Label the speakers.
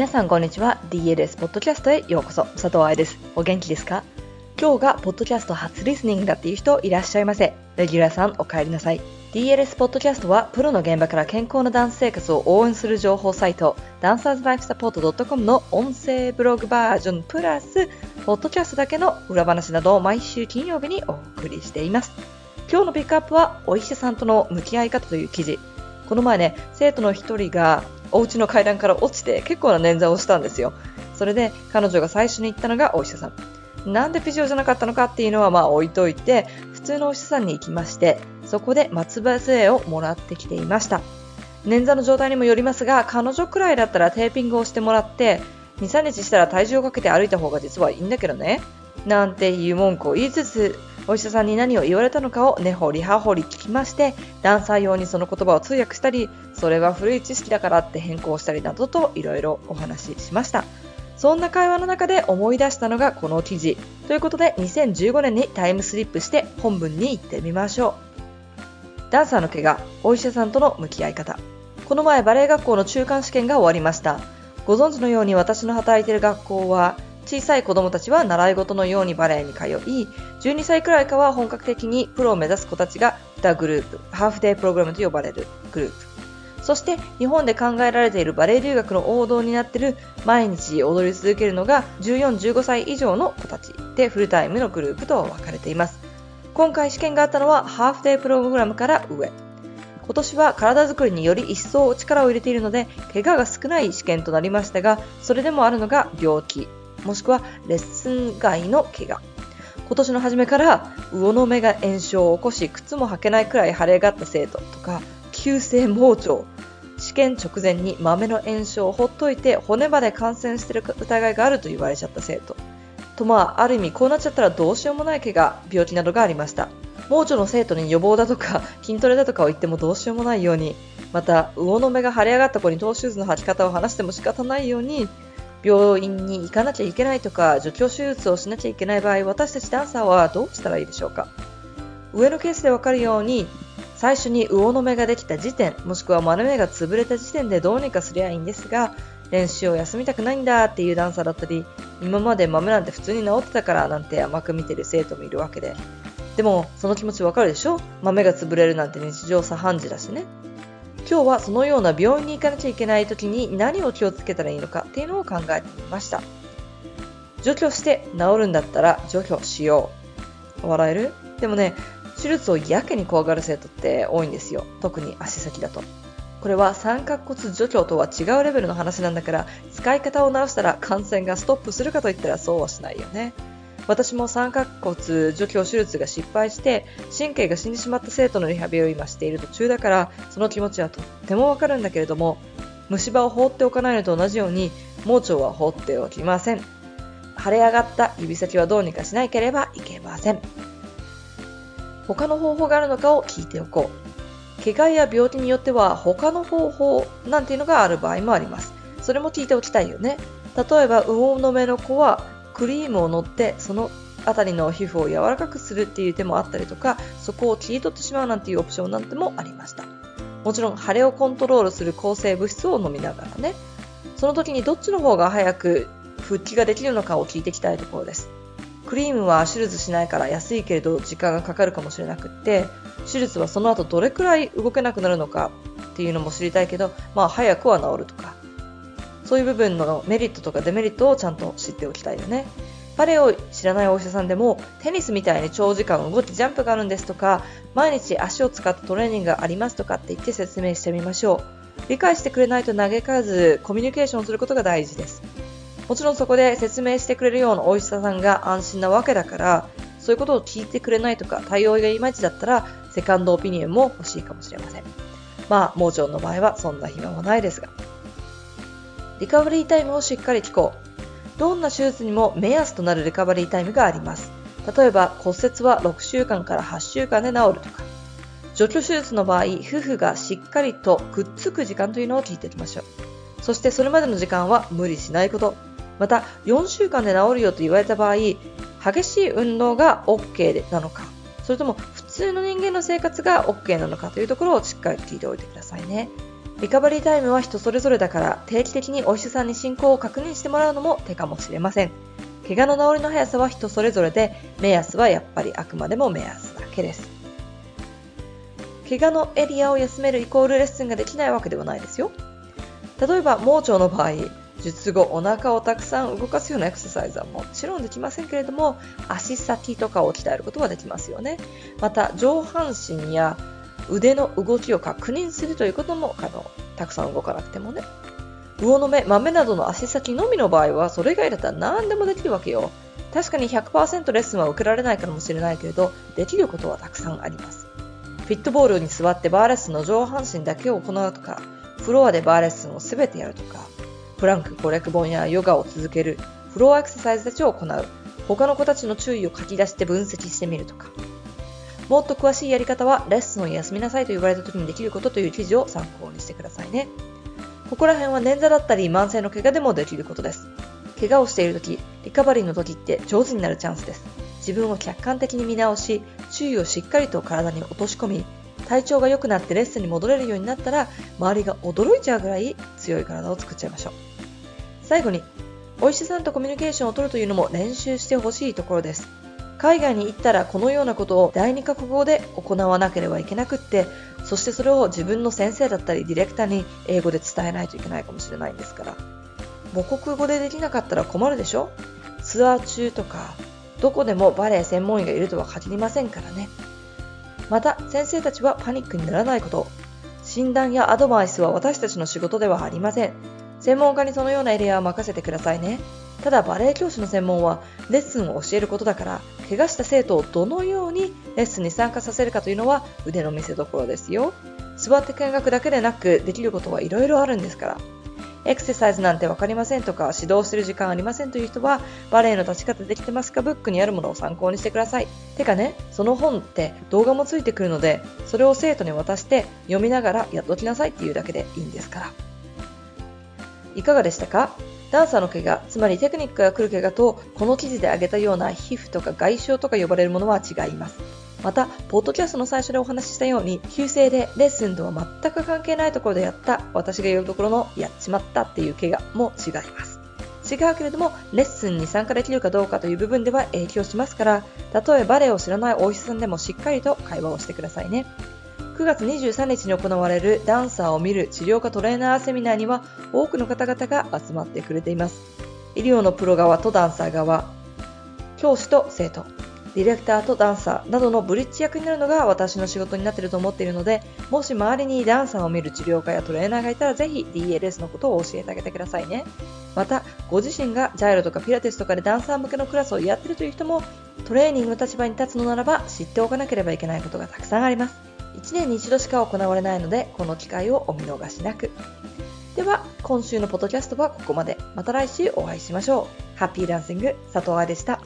Speaker 1: 皆さんこんにちは。DLS ポッドキャストへようこそ。佐藤愛です。お元気ですか？今日がポッドキャスト初リスニングだっていう人いらっしゃいませ。レギュラーさんお帰りなさい。DLS ポッドキャストはプロの現場から健康なダンス生活を応援する情報サイトダンサーズライフサポート .com の音声ブログバージョンプラスポッドキャストだけの裏話などを毎週金曜日にお送りしています。今日のピックアップはお医者さんとの向き合い方という記事。この前ね生徒の一人がお家の階段から落ちて結構な捻挫をしたんですよ。それで彼女が最初に言ったのがお医者さん。なんでピジオじゃなかったのかっていうのはまあ置いといて、普通のお医者さんに行きまして、そこで松葉杖をもらってきていました。捻挫の状態にもよりますが、彼女くらいだったらテーピングをしてもらって、2、3日したら体重をかけて歩いた方が実はいいんだけどね。なんていう文句を言いつつ、お医者さんに何を言われたのかを根掘り葉掘り聞きまして、ダンサー用にその言葉を通訳したり、それは古い知識だからって変更したりなどといろいろお話ししました。そんな会話の中で思い出したのがこの記事。ということで2015年にタイムスリップして本文に行ってみましょう。ダンサーの怪我、お医者さんとの向き合い方。この前バレエ学校の中間試験が終わりました。ご存知のように私の働いている学校は小さい子供たちは習い事のようにバレエに通い、12歳くらいかは本格的にプロを目指す子たちが2グループ、ハーフデイプログラムと呼ばれるグループ。そして日本で考えられているバレエ留学の王道になっている毎日踊り続けるのが14、15歳以上の子たちでフルタイムのグループと分かれています。今回試験があったのはハーフデイプログラムから上。今年は体づくりにより一層力を入れているので怪我が少ない試験となりましたがそれでもあるのが病気もしくはレッスン外の怪我。今年の初めから魚の目が炎症を起こし靴も履けないくらい腫れ上がった生徒とか急性盲腸試験直前に豆の炎症をほっといて骨まで感染してる疑いがあると言われちゃった生徒。とまあある意味こうなっちゃったらどうしようもない怪我病気などがありました。盲腸の生徒に予防だとか 筋トレだとかを言ってもどうしようもないようにまた魚の目が腫れ上がった子にトーシューズの履き方を話しても仕方ないように病院に行かなきゃいけないとか除去手術をしなきゃいけない場合私たちダンサーはどうしたらいいでしょうか？上のケースでわかるように最初に魚の目ができた時点もしくは丸目が潰れた時点でどうにかすりゃいいんですが練習を休みたくないんだっていうダンサーだったり今まで豆なんて普通に治ってたからなんて甘く見てる生徒もいるわけで。でもその気持ちわかるでしょ？豆が潰れるなんて日常茶飯事だしね。今日はそのような病院に行かなきゃいけない時に何を気をつけたらいいのかっていうのを考えてみました。除去して治るんだったら除去しよう。笑える？でもね手術をやけに怖がる生徒って多いんですよ。特に足先だと。これは三角骨除去とは違うレベルの話なんだから使い方を直したら感染がストップするかといったらそうはしないよね。私も三角骨除去手術が失敗して神経が死んでしまった生徒のリハビリを今している途中だからその気持ちはとってもわかるんだけれども虫歯を放っておかないのと同じように盲腸は放っておきません。腫れ上がった指先はどうにかしなければいけません。他の方法があるのかを聞いておこう。怪我や病気によっては他の方法なんていうのがある場合もあります。それも聞いておきたいよね。例えば魚の目の子はクリームを塗ってその辺りの皮膚を柔らかくするっていう手もあったりとかそこを切り取ってしまうなんていうオプションなんてもありました。もちろん腫れをコントロールする抗生物質を飲みながらね。その時にどっちの方が早く復帰ができるのかを聞いていきたいところです。クリームは手術しないから安いけれど時間がかかるかもしれなくって手術はその後どれくらい動けなくなるのかっていうのも知りたいけどまあ早くは治るとか。そういう部分のメリットとかデメリットをちゃんと知っておきたいよね。バレエを知らないお医者さんでもテニスみたいに長時間動いてジャンプがあるんですとか毎日足を使ったトレーニングがありますとかって言って説明してみましょう。理解してくれないと嘆かずコミュニケーションすることが大事です。もちろんそこで説明してくれるようなお医者さんが安心なわけだからそういうことを聞いてくれないとか対応がいまいちだったらセカンドオピニオンも欲しいかもしれません。まあ盲腸の場合はそんな暇もないですが。リカバリータイムをしっかり聞こう。どんな手術にも目安となるリカバリータイムがあります。例えば骨折は6週間から8週間で治るとか。除去手術の場合、皮膚がしっかりとくっつく時間というのを聞いていきましょう。そしてそれまでの時間は無理しないこと。また、4週間で治るよと言われた場合、激しい運動が OK なのか、それとも普通の人間の生活が OK なのかというところをしっかり聞いておいてくださいね。リカバリータイムは人それぞれだから定期的にお医者さんに進行を確認してもらうのも手かもしれません。怪我の治りの速さは人それぞれで、目安はやっぱりあくまでも目安だけです。怪我のエリアを休めるイコールレッスンができないわけではないですよ。例えば盲腸の場合、術後お腹をたくさん動かすようなエクササイズはもちろんできませんけれども足先とかを鍛えることはできますよねまた上半身や腕の動きを確認するということも可能。たくさん動かなくてもね。魚の目豆などの足先のみの場合はそれ以外だったら何でもできるわけよ。確かに100%レッスンは受けられないかもしれないけれどできることはたくさんあります。フィットボールに座ってバーレッスンの上半身だけを行うとかフロアでバーレッスンを全てやるとかプランク、攻略本やヨガを続ける、フロアエクササイズたちを行う、他の子たちの注意を書き出して分析してみるとか。もっと詳しいやり方は、レッスンを休みなさいと言われた時にできることという記事を参考にしてくださいね。ここら辺は捻挫だったり慢性の怪我でもできることです。怪我をしている時、リカバリーの時って上手になるチャンスです。自分を客観的に見直し、注意をしっかりと体に落とし込み、体調が良くなってレッスンに戻れるようになったら、周りが驚いちゃうぐらい強い体を作っちゃいましょう。最後に、お医者さんとコミュニケーションを取るというのも練習してほしいところです。海外に行ったらこのようなことを第二カ国語で行わなければいけなくって、そしてそれを自分の先生だったりディレクターに英語で伝えないといけないかもしれないんですから。母国語でできなかったら困るでしょ？ツアー中とか、どこでもバレエ専門医がいるとは限りませんからね。また、先生たちはパニックにならないこと。診断やアドバイスは私たちの仕事ではありません。専門家にそのようなエリアは任せてくださいね。ただバレエ教師の専門はレッスンを教えることだから怪我した生徒をどのようにレッスンに参加させるかというのは腕の見せ所ですよ。座って見学だけでなくできることはいろいろあるんですからエクササイズなんて分かりませんとか指導してる時間ありませんという人はバレエの立ち方できてますか？ブックにあるものを参考にしてください。てかねその本って動画もついてくるのでそれを生徒に渡して読みながらやっときなさいっていうだけでいいんですから。いかがでしたか？ダンサーの怪我、つまりテクニックが来る怪我と、この記事で挙げたような皮膚とか外傷とか呼ばれるものは違います。また、ポッドキャストの最初でお話ししたように、急性でレッスンとは全く関係ないところでやった、私が言うところのやっちまったっていう怪我も違います。違うけれども、レッスンに参加できるかどうかという部分では影響しますから、たとえバレエを知らないお医者さんでもしっかりと会話をしてくださいね。9月23日に行われるダンサーを見る治療科トレーナーセミナーには多くの方々が集まってくれています。医療のプロ側とダンサー側、教師と生徒、ディレクターとダンサーなどのブリッジ役になるのが私の仕事になっていると思っているので、もし周りにダンサーを見る治療家やトレーナーがいたらぜひ DLS のことを教えてあげてくださいね。また、ご自身がジャイロとかピラティスとかでダンサー向けのクラスをやっているという人も、トレーニングの立場に立つのならば知っておかなければいけないことがたくさんあります。1年に1度しか行われないので、この機会をお見逃しなく。では、今週のポッドキャストはここまで。また来週お会いしましょう。ハッピーランシング、佐藤愛でした。